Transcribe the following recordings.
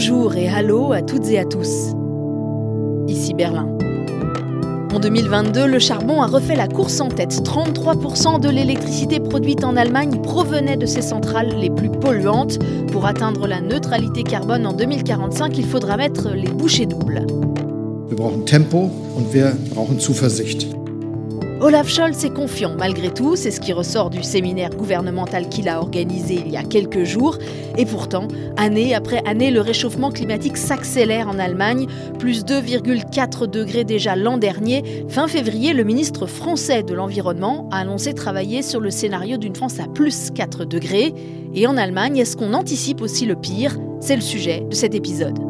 Bonjour et hallo à toutes et à tous. Ici Berlin. En 2022, le charbon a refait la course en tête. 33% de l'électricité produite en Allemagne provenait de ces centrales les plus polluantes. Pour atteindre la neutralité carbone en 2045, il faudra mettre les bouchées doubles. Wir brauchen Tempo und wir brauchen Zuversicht. Olaf Scholz est confiant malgré tout, c'est ce qui ressort du séminaire gouvernemental qu'il a organisé il y a quelques jours. Et pourtant, année après année, le réchauffement climatique s'accélère en Allemagne, plus 2,4 degrés déjà l'an dernier. Fin février, le ministre français de l'Environnement a annoncé travailler sur le scénario d'une France à plus 4 degrés. Et en Allemagne, est-ce qu'on anticipe aussi le pire? C'est le sujet de cet épisode.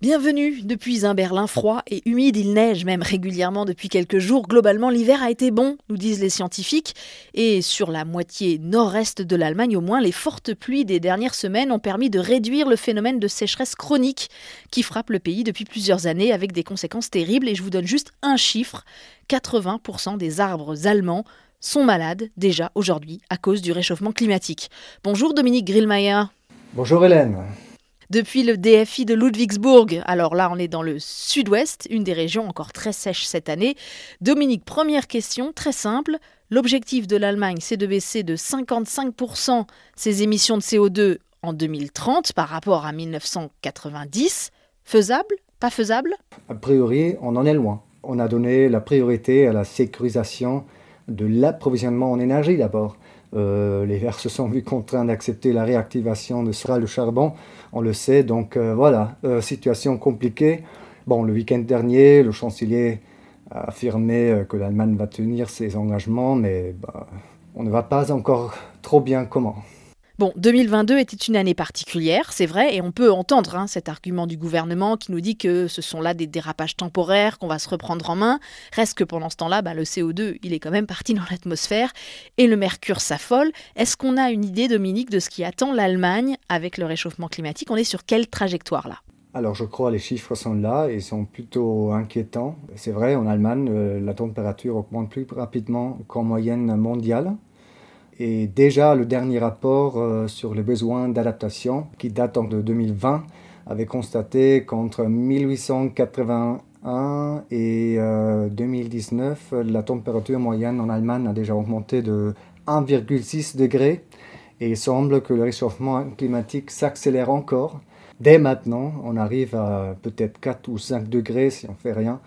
Bienvenue depuis un Berlin froid et humide, il neige même régulièrement depuis quelques jours. Globalement, l'hiver a été bon, nous disent les scientifiques. Et sur la moitié nord-est de l'Allemagne, au moins, les fortes pluies des dernières semaines ont permis de réduire le phénomène de sécheresse chronique qui frappe le pays depuis plusieurs années avec des conséquences terribles. Et je vous donne juste un chiffre 80% des arbres allemands sont malades déjà aujourd'hui à cause du réchauffement climatique. Bonjour Dominique Grillmeier. Bonjour Hélène depuis le DFI de Ludwigsburg. Alors là, on est dans le sud-ouest, une des régions encore très sèches cette année. Dominique, première question, très simple. L'objectif de l'Allemagne, c'est de baisser de 55% ses émissions de CO2 en 2030 par rapport à 1990. Faisable? Pas faisable? A priori, on en est loin. On a donné la priorité à la sécurisation de l'approvisionnement en énergie d'abord. Euh, les Verts se sont vus contraints d'accepter la réactivation de centrales de charbon, on le sait, donc euh, voilà, euh, situation compliquée. Bon, le week-end dernier, le chancelier a affirmé que l'Allemagne va tenir ses engagements, mais bah, on ne va pas encore trop bien comment. Bon, 2022 était une année particulière, c'est vrai, et on peut entendre hein, cet argument du gouvernement qui nous dit que ce sont là des dérapages temporaires, qu'on va se reprendre en main. Reste que pendant ce temps-là, bah, le CO2, il est quand même parti dans l'atmosphère et le mercure s'affole. Est-ce qu'on a une idée, Dominique, de ce qui attend l'Allemagne avec le réchauffement climatique? On est sur quelle trajectoire là alors je crois les chiffres sont là et sont plutôt inquiétants. C'est vrai, en Allemagne, euh, la température augmente plus rapidement qu'en moyenne mondiale. Et déjà, le dernier rapport euh, sur les besoins d'adaptation, qui date de 2020, avait constaté qu'entre 1881 et 2019, euh, la température moyenne en Allemagne a déjà augmenté de 1,6 degré. Et il semble que le réchauffement climatique s'accélère encore. Dès maintenant, on arrive à peut-être 4 ou 5 degrés si on fait rien.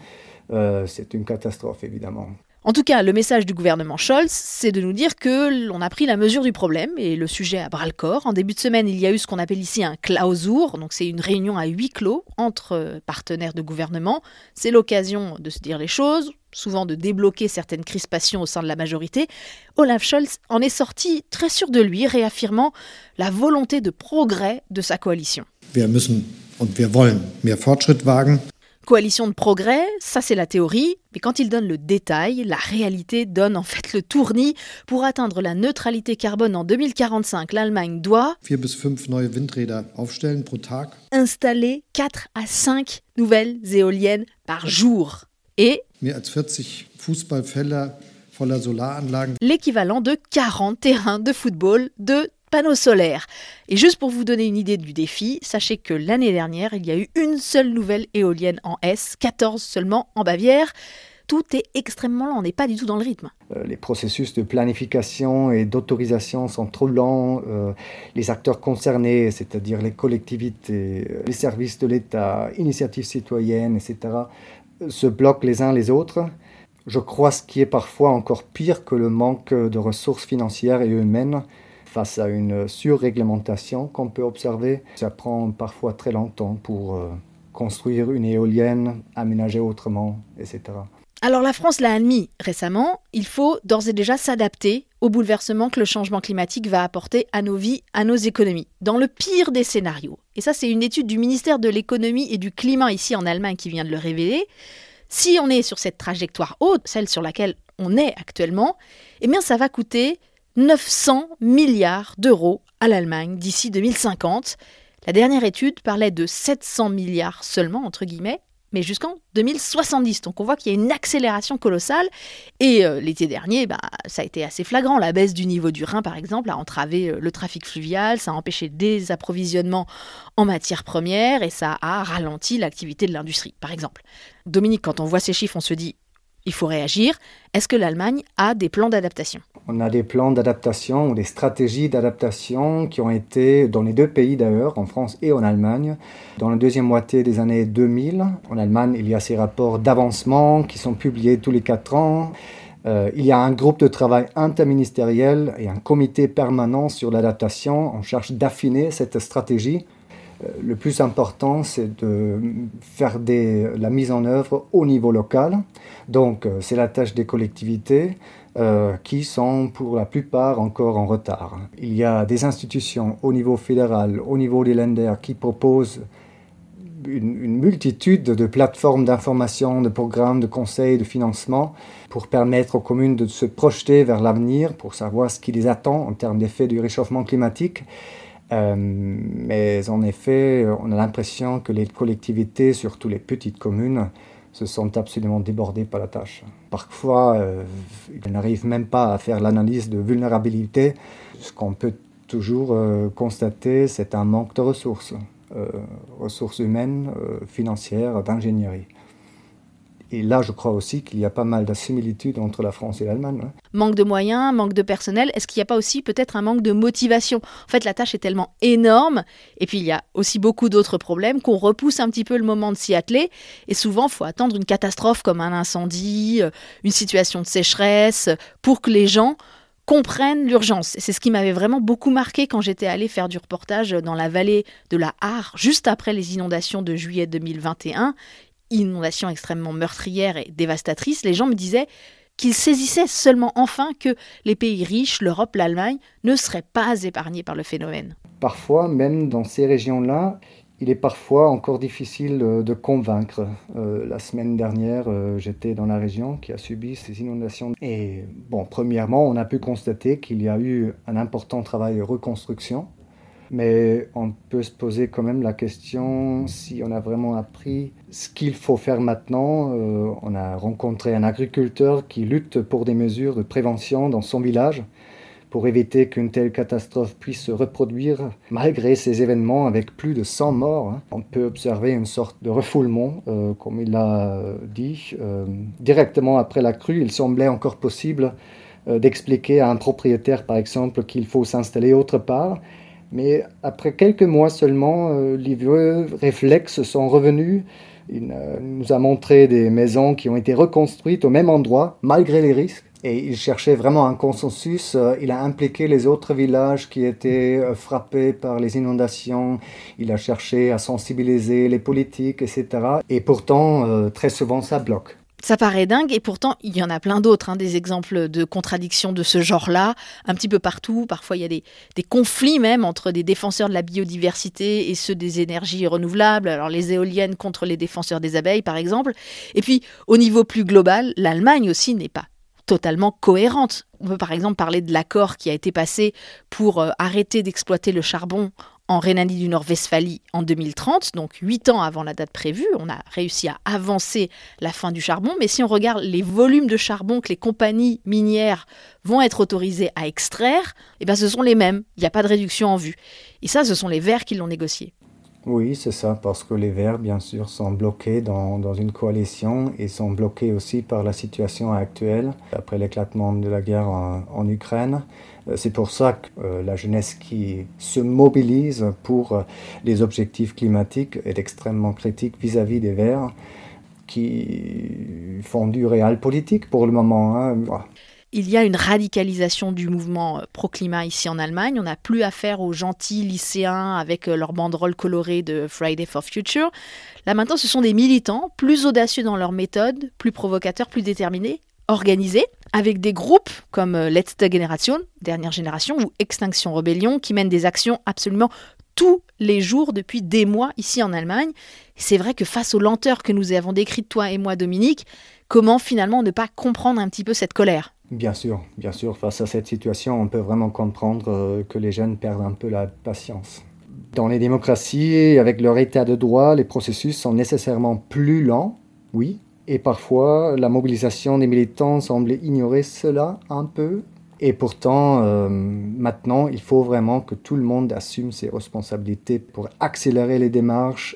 Euh, c'est une catastrophe, évidemment. En tout cas, le message du gouvernement Scholz, c'est de nous dire que l'on a pris la mesure du problème et le sujet à bras le corps. En début de semaine, il y a eu ce qu'on appelle ici un Klausur, donc c'est une réunion à huis clos entre partenaires de gouvernement. C'est l'occasion de se dire les choses, souvent de débloquer certaines crispations au sein de la majorité. Olaf Scholz en est sorti très sûr de lui, réaffirmant la volonté de progrès de sa coalition. Coalition de progrès, ça c'est la théorie, mais quand il donne le détail, la réalité donne en fait le tournis. Pour atteindre la neutralité carbone en 2045, l'Allemagne doit installer 4 à 5 nouvelles éoliennes par jour. Et l'équivalent de 40 terrains de football de panneaux solaires. Et juste pour vous donner une idée du défi, sachez que l'année dernière, il y a eu une seule nouvelle éolienne en S, 14 seulement en Bavière. Tout est extrêmement lent, on n'est pas du tout dans le rythme. Euh, les processus de planification et d'autorisation sont trop lents. Euh, les acteurs concernés, c'est-à-dire les collectivités, euh, les services de l'État, initiatives citoyennes, etc., se bloquent les uns les autres. Je crois ce qui est parfois encore pire que le manque de ressources financières et humaines face à une surréglementation qu'on peut observer. Ça prend parfois très longtemps pour euh, construire une éolienne, aménager autrement, etc. Alors la France l'a admis récemment, il faut d'ores et déjà s'adapter au bouleversement que le changement climatique va apporter à nos vies, à nos économies. Dans le pire des scénarios, et ça c'est une étude du ministère de l'économie et du climat ici en Allemagne qui vient de le révéler, si on est sur cette trajectoire haute, celle sur laquelle on est actuellement, eh bien ça va coûter 900 milliards d'euros à l'Allemagne d'ici 2050. La dernière étude parlait de 700 milliards seulement, entre guillemets, mais jusqu'en 2070. Donc on voit qu'il y a une accélération colossale. Et euh, l'été dernier, bah, ça a été assez flagrant. La baisse du niveau du Rhin, par exemple, a entravé euh, le trafic fluvial, ça a empêché des approvisionnements en matières premières et ça a ralenti l'activité de l'industrie, par exemple. Dominique, quand on voit ces chiffres, on se dit il faut réagir. Est-ce que l'Allemagne a des plans d'adaptation? On a des plans d'adaptation ou des stratégies d'adaptation qui ont été dans les deux pays d'ailleurs, en France et en Allemagne. Dans la deuxième moitié des années 2000, en Allemagne, il y a ces rapports d'avancement qui sont publiés tous les quatre ans. Euh, il y a un groupe de travail interministériel et un comité permanent sur l'adaptation. On cherche d'affiner cette stratégie le plus important, c'est de faire la mise en œuvre au niveau local. Donc, euh, c'est la tâche des collectivités euh, qui sont pour la plupart encore en retard. Il y a des institutions au niveau fédéral, au niveau des lenders, qui proposent une, multitude de plateformes d'information, de programmes, de conseils, de financement pour permettre aux communes de se projeter vers l'avenir, pour savoir ce qui les attend en termes d'effet du réchauffement climatique. Euh, mais en effet, on a l'impression que les collectivités, surtout les petites communes, se sont absolument débordées par la tâche. Parfois, euh, ils n'arrivent même pas à faire l'analyse de vulnérabilité. Ce qu'on peut toujours euh, constater, c'est un manque de ressources, ressources humaines, financières, d'ingénierie. Et là, je crois aussi qu'il y a pas mal de similitudes entre la France et l'Allemagne. Hein. Manque de moyens, manque de personnel. Est-ce qu'il n'y a pas aussi peut-être un manque de motivation? En fait, la tâche est tellement énorme. Et puis, il y a aussi beaucoup d'autres problèmes qu'on repousse un petit peu le moment de s'y atteler. Et souvent, il faut attendre une catastrophe comme un incendie, euh, une situation de sécheresse, pour que les gens comprennent l'urgence. C'est ce qui m'avait vraiment beaucoup marqué quand j'étais allée faire du reportage dans la vallée de la Hare, juste après les inondations de juillet 2021 inondation extrêmement meurtrière et dévastatrice, les gens me disaient qu'ils saisissaient seulement enfin que les pays riches, l'Europe, l'Allemagne, ne seraient pas épargnés par le phénomène. Parfois, même dans ces régions-là, il est parfois encore difficile euh, de convaincre. Euh, la semaine dernière, euh, j'étais dans la région qui a subi ces inondations. Et bon, premièrement, on a pu constater qu'il y a eu un important travail de reconstruction mais on peut se poser quand même la question si on a vraiment appris ce qu'il faut faire maintenant. Euh, on a rencontré un agriculteur qui lutte pour des mesures de prévention dans son village pour éviter qu'une telle catastrophe puisse se reproduire malgré ces événements avec plus de 100 morts. Hein. On peut observer une sorte de refoulement, euh, comme il l'a dit. Euh, directement après la crue, il semblait encore possible d'expliquer à un propriétaire, par exemple, qu'il faut s'installer autre part mais après quelques mois seulement, euh, les vieux réflexes sont revenus. Il euh, nous a montré des maisons qui ont été reconstruites au même endroit, malgré les risques. Et il cherchait vraiment un consensus. Euh, il a impliqué les autres villages qui étaient frappés par les inondations. Il a cherché à sensibiliser les politiques, etc. Et pourtant, très souvent, ça bloque. Ça paraît dingue et pourtant il y en a plein d'autres, hein, des exemples de contradictions de ce genre-là, un petit peu partout. Parfois il y a des, conflits même entre des défenseurs de la biodiversité et ceux des énergies renouvelables. Alors les éoliennes contre les défenseurs des abeilles par exemple. Et puis au niveau plus global, l'Allemagne aussi n'est pas totalement cohérente. On peut par exemple parler de l'accord qui a été passé pour euh, arrêter d'exploiter le charbon en Rhénanie du Nord-Westphalie en 2030, donc huit ans avant la date prévue. On a réussi à avancer la fin du charbon, mais si on regarde les volumes de charbon que les compagnies minières vont être autorisées à extraire, eh ben ce sont les mêmes. Il n'y a pas de réduction en vue. Et ça, ce sont les Verts qui l'ont négocié. Oui, c'est ça, parce que les Verts, bien sûr, sont bloqués dans, une coalition et sont bloqués aussi par la situation actuelle, après l'éclatement de la guerre en, Ukraine. Euh, c'est pour ça que euh, la jeunesse qui se mobilise pour euh, les objectifs climatiques est extrêmement critique vis-à-vis des Verts qui font du réel politique pour le moment. Hein il y a une radicalisation du mouvement pro-climat ici en Allemagne. On n'a plus affaire aux gentils lycéens avec leurs banderoles colorées de Friday for Future. Là maintenant, ce sont des militants plus audacieux dans leurs méthodes, plus provocateurs, plus déterminés, organisés, avec des groupes comme euh, Letzte Generation, dernière génération, ou Extinction Rebellion, qui mènent des actions absolument tous les jours depuis des mois ici en Allemagne. C'est vrai que face aux lenteurs que nous avons décrites, toi et moi, Dominique, comment finalement ne pas comprendre un petit peu cette colère? Bien sûr, bien sûr, face à cette situation, on peut vraiment comprendre euh, que les jeunes perdent un peu la patience. Dans les démocraties, avec leur état de droit, les processus sont nécessairement plus lents, oui, et parfois la mobilisation des militants semble ignorer cela un peu. Et pourtant, euh, maintenant, il faut vraiment que tout le monde assume ses responsabilités pour accélérer les démarches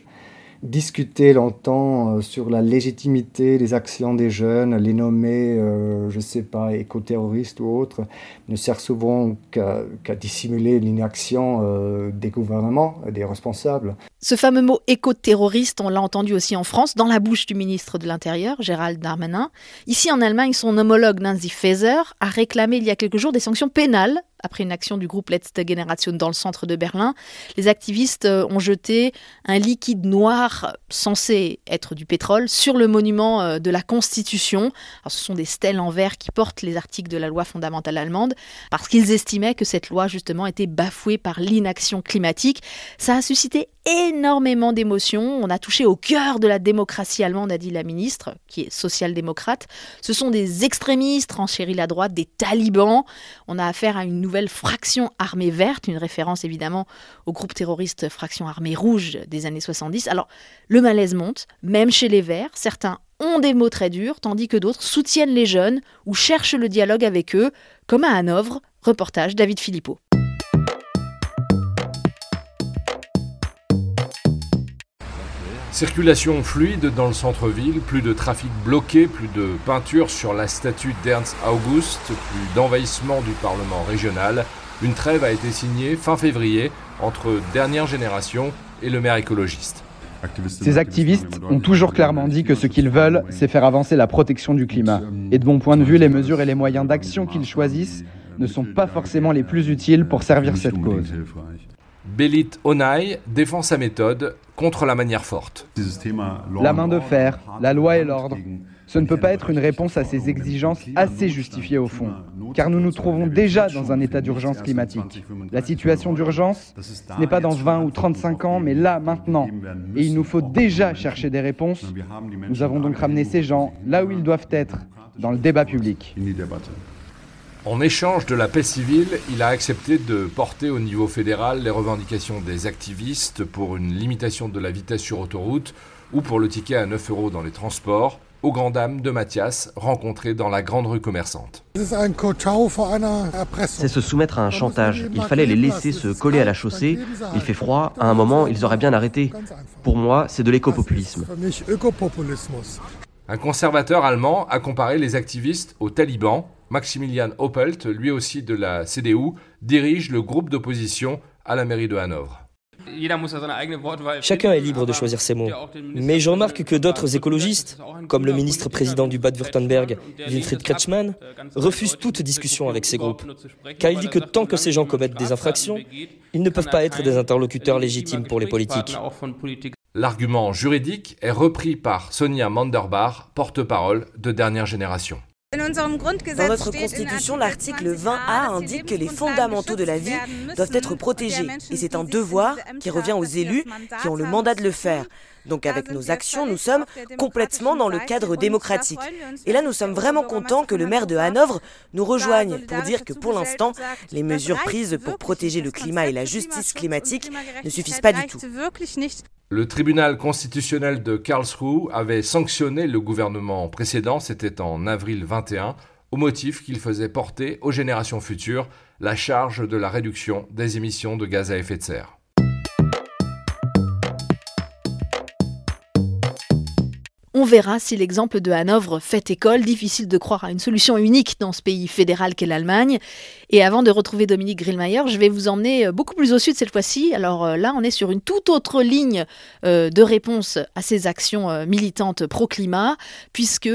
discuter longtemps euh, sur la légitimité des actions des jeunes, les nommer, euh, je ne sais pas, éco-terroristes ou autres, ne sert souvent qu'à dissimuler l'inaction euh, des gouvernements, des responsables. Ce fameux mot éco-terroriste, on l'a entendu aussi en France, dans la bouche du ministre de l'Intérieur, Gérald Darmanin. Ici en Allemagne, son homologue Nancy Faeser a réclamé il y a quelques jours des sanctions pénales après une action du groupe Letzte Generation dans le centre de Berlin. Les activistes euh, ont jeté un liquide noir censé être du pétrole sur le monument euh, de la Constitution. ce sont des stèles en verre qui portent les articles de la loi fondamentale allemande parce qu'ils estimaient que cette loi justement était bafouée par l'inaction climatique. Ça a suscité énormément d'émotions. On a touché au cœur de la démocratie allemande, a dit la ministre, qui est social-démocrate. Ce sont des extrémistes, renchérit la droite, des talibans. On a affaire à une nouvelle fraction armée verte, une référence évidemment au groupe terroriste Fraction armée rouge des années 70. Alors, le malaise monte, même chez les Verts. Certains ont des mots très durs, tandis que d'autres soutiennent les jeunes ou cherchent le dialogue avec eux, comme à Hanovre. Reportage David Philippot. Circulation fluide dans le centre-ville, plus de trafic bloqué, plus de peinture sur la statue d'Ernst August, plus d'envahissement du Parlement régional. Une trêve a été signée fin février entre Dernière Génération et le maire écologiste. Ces activistes ont toujours clairement dit que ce qu'ils veulent, c'est faire avancer la protection du climat. Et de mon point de vue, les mesures et les moyens d'action qu'ils choisissent ne sont pas forcément les plus utiles pour servir cette cause. Belit Onay défend sa méthode contre la manière forte. La main de fer, la loi et l'ordre, ce ne peut pas être une réponse à ces exigences assez justifiées au fond, car nous nous trouvons déjà dans un état d'urgence climatique. La situation d'urgence, ce n'est pas dans 20 ou 35 ans, mais là, maintenant. Et il nous faut déjà chercher des réponses. Nous avons donc ramené ces gens là où ils doivent être, dans le débat public. En échange de la paix civile, il a accepté de porter au niveau fédéral les revendications des activistes pour une limitation de la vitesse sur autoroute ou pour le ticket à 9 euros dans les transports, aux grandes dames de Mathias, rencontrées dans la grande rue commerçante. C'est se soumettre à un chantage. Il fallait les laisser se coller à la chaussée. Il fait froid. À un moment, ils auraient bien arrêté. Pour moi, c'est de l'écopopulisme. Un conservateur allemand a comparé les activistes aux talibans Maximilian Oppelt, lui aussi de la CDU, dirige le groupe d'opposition à la mairie de Hanovre. Chacun est libre de choisir ses mots. Mais je remarque que d'autres écologistes, comme le ministre-président du Bade-Württemberg, Winfried Kretschmann, refusent toute discussion avec ces groupes. Car il dit que tant que ces gens commettent des infractions, ils ne peuvent pas être des interlocuteurs légitimes pour les politiques. L'argument juridique est repris par Sonia Manderbach, porte-parole de Dernière Génération. Dans notre Constitution, l'article 20A indique que les fondamentaux de la vie doivent être protégés. Et c'est un devoir qui revient aux élus qui ont le mandat de le faire. Donc avec nos actions, nous sommes complètement dans le cadre démocratique. Et là, nous sommes vraiment contents que le maire de Hanovre nous rejoigne pour dire que pour l'instant, les mesures prises pour protéger le climat et la justice climatique ne suffisent pas du tout. Le tribunal constitutionnel de Karlsruhe avait sanctionné le gouvernement précédent, c'était en avril 21, au motif qu'il faisait porter aux générations futures la charge de la réduction des émissions de gaz à effet de serre. On verra si l'exemple de Hanovre fait école. Difficile de croire à une solution unique dans ce pays fédéral qu'est l'Allemagne. Et avant de retrouver Dominique Grillmayer, je vais vous emmener euh, beaucoup plus au sud cette fois-ci. Alors euh, là, on est sur une toute autre ligne euh, de réponse à ces actions militantes pro-climat, puisque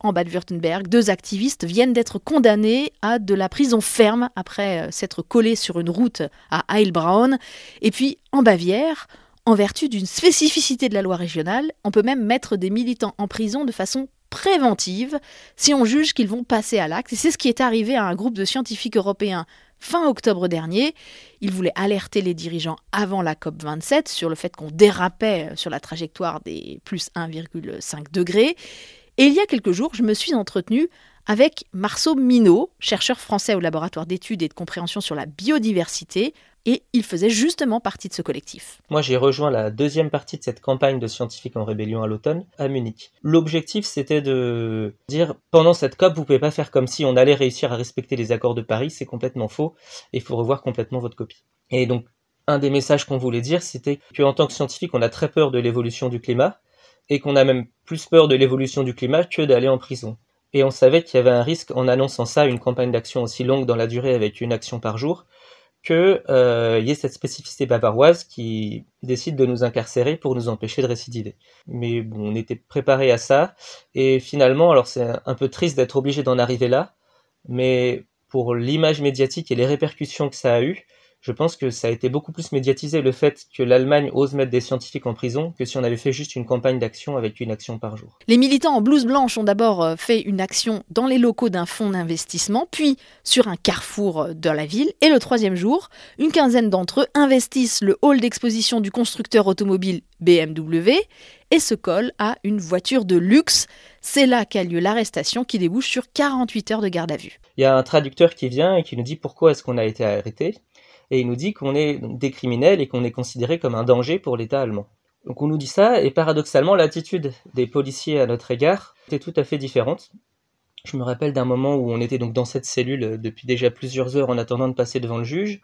en Bade-Württemberg, deux activistes viennent d'être condamnés à de la prison ferme après s'être collés sur une route à Heilbronn. Et puis en Bavière, en vertu d'une spécificité de la loi régionale, on peut même mettre des militants en prison de façon préventive si on juge qu'ils vont passer à l'acte. Et c'est ce qui est arrivé à un groupe de scientifiques européens fin octobre dernier. Ils voulaient alerter les dirigeants avant la COP27 sur le fait qu'on dérapait sur la trajectoire des plus 1,5 degrés. Et il y a quelques jours, je me suis entretenue avec Marceau Minot, chercheur français au laboratoire d'études et de compréhension sur la biodiversité et il faisait justement partie de ce collectif. Moi, j'ai rejoint la deuxième partie de cette campagne de scientifiques en rébellion à l'automne à Munich. L'objectif, c'était de dire pendant cette COP, vous pouvez pas faire comme si on allait réussir à respecter les accords de Paris, c'est complètement faux, et il faut revoir complètement votre copie. Et donc, un des messages qu'on voulait dire, c'était qu'en tant que scientifique, on a très peur de l'évolution du climat, et qu'on a même plus peur de l'évolution du climat que d'aller en prison. Et on savait qu'il y avait un risque en annonçant ça, une campagne d'action aussi longue dans la durée avec une action par jour, qu'il euh, y ait cette spécificité bavaroise qui décide de nous incarcérer pour nous empêcher de récidiver. Mais bon, on était préparé à ça, et finalement, alors c'est un peu triste d'être obligé d'en arriver là, mais pour l'image médiatique et les répercussions que ça a eu, je pense que ça a été beaucoup plus médiatisé le fait que l'Allemagne ose mettre des scientifiques en prison que si on avait fait juste une campagne d'action avec une action par jour. Les militants en blouse blanche ont d'abord euh, fait une action dans les locaux d'un fonds d'investissement, puis sur un carrefour euh, de la ville, et le troisième jour, une quinzaine d'entre eux investissent le hall d'exposition du constructeur automobile BMW et se collent à une voiture de luxe. C'est là qu'a lieu l'arrestation qui débouche sur 48 heures de garde à vue. Il y a un traducteur qui vient et qui nous dit pourquoi est-ce qu'on a été arrêté et il nous dit qu'on est des criminels et qu'on est considéré comme un danger pour l'État allemand. Donc on nous dit ça, et paradoxalement, l'attitude des policiers à notre égard était tout à fait différente. Je me rappelle d'un moment où on était donc dans cette cellule depuis déjà plusieurs heures en attendant de passer devant le juge,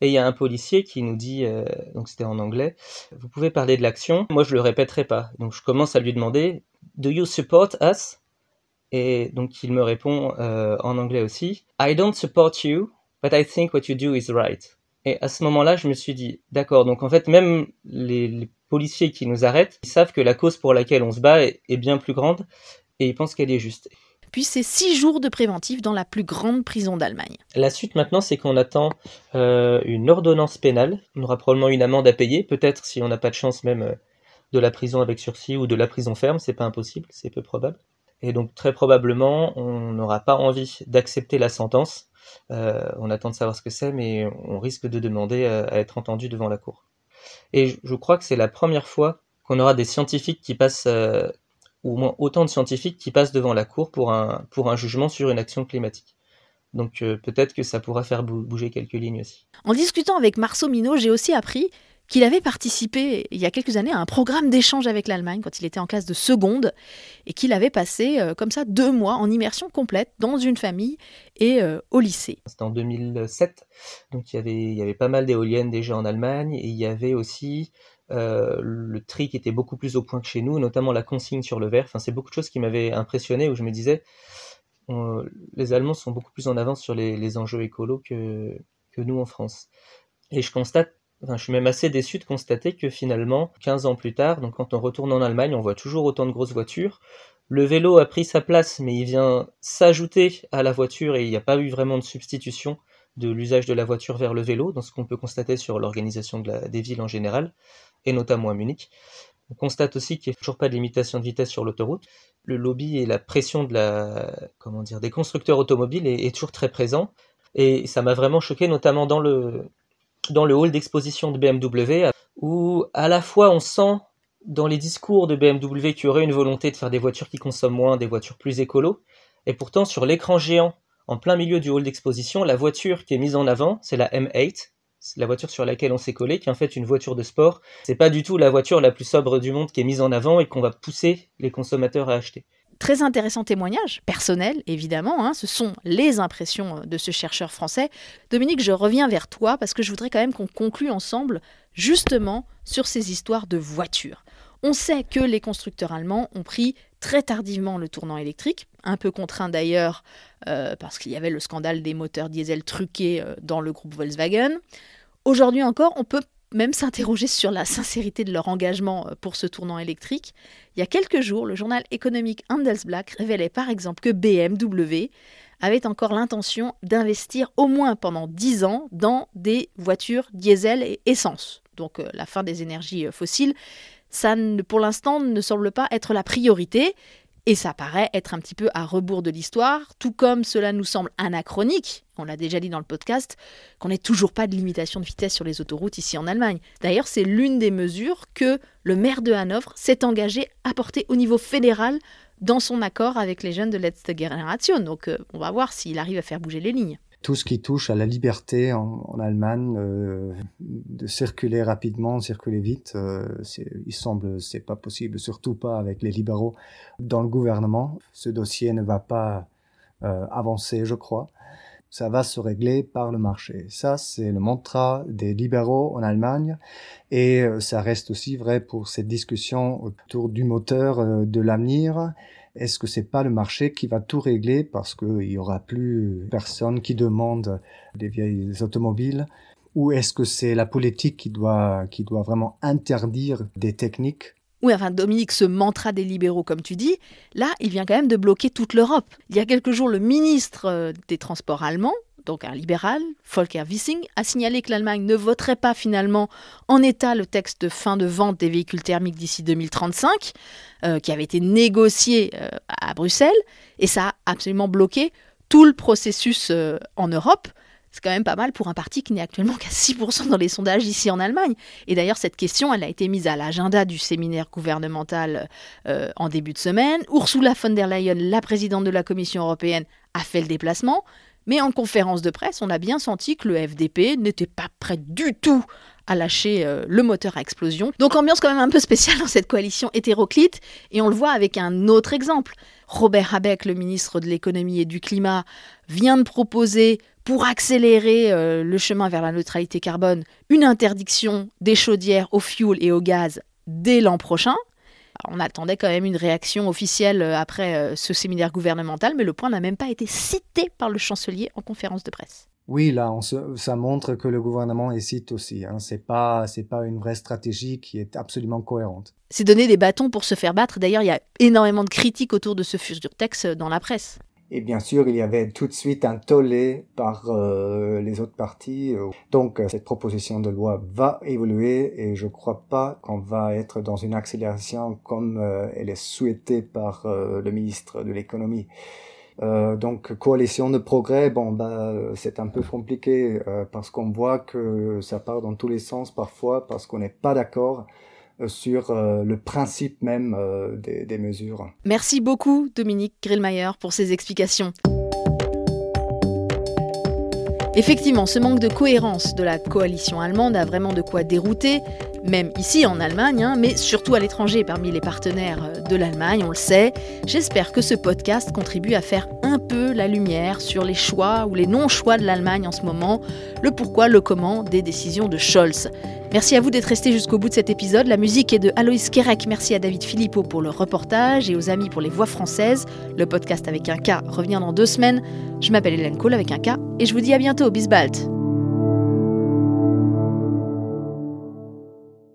et il y a un policier qui nous dit, euh, donc c'était en anglais, vous pouvez parler de l'action, moi je le répéterai pas. Donc je commence à lui demander, Do you support us? Et donc il me répond euh, en anglais aussi, I don't support you, but I think what you do is right. Et à ce moment-là, je me suis dit, d'accord, donc en fait, même les, policiers qui nous arrêtent, ils savent que la cause pour laquelle on se bat est, bien plus grande et ils pensent qu'elle est juste. Puis c'est six jours de préventif dans la plus grande prison d'Allemagne. La suite maintenant, c'est qu'on attend euh, une ordonnance pénale. On aura probablement une amende à payer, peut-être si on n'a pas de chance même euh, de la prison avec sursis ou de la prison ferme, c'est pas impossible, c'est peu probable. Et donc très probablement, on n'aura pas envie d'accepter la sentence euh, on attend de savoir ce que c'est, mais on risque de demander à, être entendu devant la Cour. Et je, crois que c'est la première fois qu'on aura des scientifiques qui passent, euh, ou au moins autant de scientifiques qui passent devant la Cour pour un, pour un jugement sur une action climatique. Donc euh, peut-être que ça pourra faire bouger quelques lignes aussi. En discutant avec Marceau Minot, j'ai aussi appris qu'il avait participé il y a quelques années à un programme d'échange avec l'Allemagne quand il était en classe de seconde et qu'il avait passé euh, comme ça deux mois en immersion complète dans une famille et euh, au lycée. C'était en 2007, donc il y avait, il y avait pas mal d'éoliennes déjà en Allemagne et il y avait aussi euh, le tri qui était beaucoup plus au point que chez nous, notamment la consigne sur le verre. Enfin, c'est beaucoup de choses qui m'avaient impressionné où je me disais, les Allemands sont beaucoup plus en avance sur les, les enjeux écolos que, que nous en France. Et je constate je suis même assez déçu de constater que finalement, 15 ans plus tard, quand on retourne en Allemagne, on voit toujours autant de grosses voitures. Le vélo a pris sa place, mais il vient s'ajouter à la voiture et il n'y a pas eu vraiment de substitution de l'usage de la voiture vers le vélo, dans ce qu'on peut constater sur l'organisation des villes en général, et notamment à Munich. On constate aussi qu'il n'y a toujours pas de limitation de vitesse sur l'autoroute. Le lobby et la pression des constructeurs automobiles est toujours très présent. Et ça m'a vraiment choqué, notamment dans le, dans le hall d'exposition de BMW, où à la fois on sent dans les discours de BMW qu'il y aurait une volonté de faire des voitures qui consomment moins, des voitures plus écolo, et pourtant sur l'écran géant, en plein milieu du hall d'exposition, la voiture qui est mise en avant, c'est la M8, la voiture sur laquelle on s'est collé, qui est en fait une voiture de sport. C'est pas du tout la voiture la plus sobre du monde qui est mise en avant et qu'on va pousser les consommateurs à acheter. Très intéressant témoignage, personnel évidemment, hein. ce sont les impressions de ce chercheur français. Dominique, je reviens vers toi parce que je voudrais quand même qu'on conclue ensemble justement sur ces histoires de voitures. On sait que les constructeurs allemands ont pris très tardivement le tournant électrique, un peu contraint d'ailleurs euh, parce qu'il y avait le scandale des moteurs diesel truqués euh, dans le groupe Volkswagen. Aujourd'hui encore, on peut même s'interroger sur la sincérité de leur engagement euh, pour ce tournant électrique. Il y a quelques jours, le journal économique Handelsblatt révélait par exemple que BMW avait encore l'intention d'investir au moins pendant 10 ans dans des voitures diesel et essence, donc euh, la fin des énergies euh, fossiles. Ça, pour l'instant, ne semble pas être la priorité. Et ça paraît être un petit peu à rebours de l'histoire, tout comme cela nous semble anachronique, on l'a déjà dit dans le podcast, qu'on n'ait toujours pas de limitation de vitesse sur les autoroutes ici en Allemagne. D'ailleurs, c'est l'une des mesures que le maire de Hanovre s'est engagé à porter au niveau fédéral dans son accord avec les jeunes de Letzte Generation. Donc euh, on va voir s'il arrive à faire bouger les lignes. Tout ce qui touche à la liberté en, Allemagne euh, de circuler rapidement, circuler vite, euh, il semble c'est pas possible, surtout pas avec les libéraux dans le gouvernement. Ce dossier ne va pas euh, avancer, je crois. Ça va se régler par le marché. Ça, c'est le mantra des libéraux en Allemagne. Et ça reste aussi vrai pour cette discussion autour du moteur de l'avenir est-ce que c'est pas le marché qui va tout régler parce qu'il y aura plus personne qui demande des vieilles automobiles? Ou est-ce que c'est la politique qui doit, qui doit vraiment interdire des techniques? Oui, enfin, Dominique, ce mantra des libéraux, comme tu dis, là, il vient quand même de bloquer toute l'Europe. Il y a quelques jours, le ministre euh, des Transports allemand, donc un libéral, Volker Wissing, a signalé que l'Allemagne ne voterait pas finalement en état le texte de fin de vente des véhicules thermiques d'ici 2035, euh, qui avait été négocié euh, à Bruxelles, et ça a absolument bloqué tout le processus euh, en Europe. C'est quand même pas mal pour un parti qui n'est actuellement qu'à 6% dans les sondages ici en Allemagne. Et d'ailleurs, cette question, elle a été mise à l'agenda du séminaire gouvernemental en début de semaine. Ursula von der Leyen, la présidente de la Commission européenne, a fait le déplacement. Mais en conférence de presse, on a bien senti que le FDP n'était pas prêt du tout à lâcher euh, le moteur à explosion. Donc ambiance quand même un peu spéciale dans cette coalition hétéroclite, et on le voit avec un autre exemple. Robert Habeck, le ministre de l'économie et du climat, vient de proposer, pour accélérer euh, le chemin vers la neutralité carbone, une interdiction des chaudières au fioul et au gaz dès l'an prochain on attendait quand même une réaction officielle euh, après euh, ce séminaire gouvernemental, mais le point n'a même pas été cité par le chancelier en conférence de presse. Oui, là, ça montre que le gouvernement hésite aussi. Hein. C'est pas, c'est pas une vraie stratégie qui est absolument cohérente. C'est donner des bâtons pour se faire battre. D'ailleurs, il y a énormément de critiques autour de ce futur texte dans la presse. Et bien sûr, il y avait tout de suite un tollé par euh, les autres partis. Donc, euh, cette proposition de loi va évoluer et je crois pas qu'on va être dans une accélération comme euh, elle est souhaitée par le ministre de l'économie. donc, coalition de progrès, bon, bah, c'est un peu compliqué parce qu'on voit que ça part dans tous les sens parfois parce qu'on n'est pas d'accord euh, sur euh, le principe même euh, des, mesures. Merci beaucoup Dominique Grillmayer pour ces explications. Effectivement, ce manque de cohérence de la coalition allemande a vraiment de quoi dérouter, même ici en Allemagne, hein, mais surtout à l'étranger parmi les partenaires de l'Allemagne, on le sait. J'espère que ce podcast contribue à faire un peu la lumière sur les choix ou les non-choix de l'Allemagne en ce moment, le pourquoi, le comment des décisions de Scholz. Merci à vous d'être resté jusqu'au bout de cet épisode. La musique est de Aloïs Kerek. Merci à David Philippot pour le reportage et aux amis pour les voix françaises. Le podcast avec un K revient dans deux semaines. Je m'appelle Hélène Cole avec un K et je vous dis à bientôt. bis bald.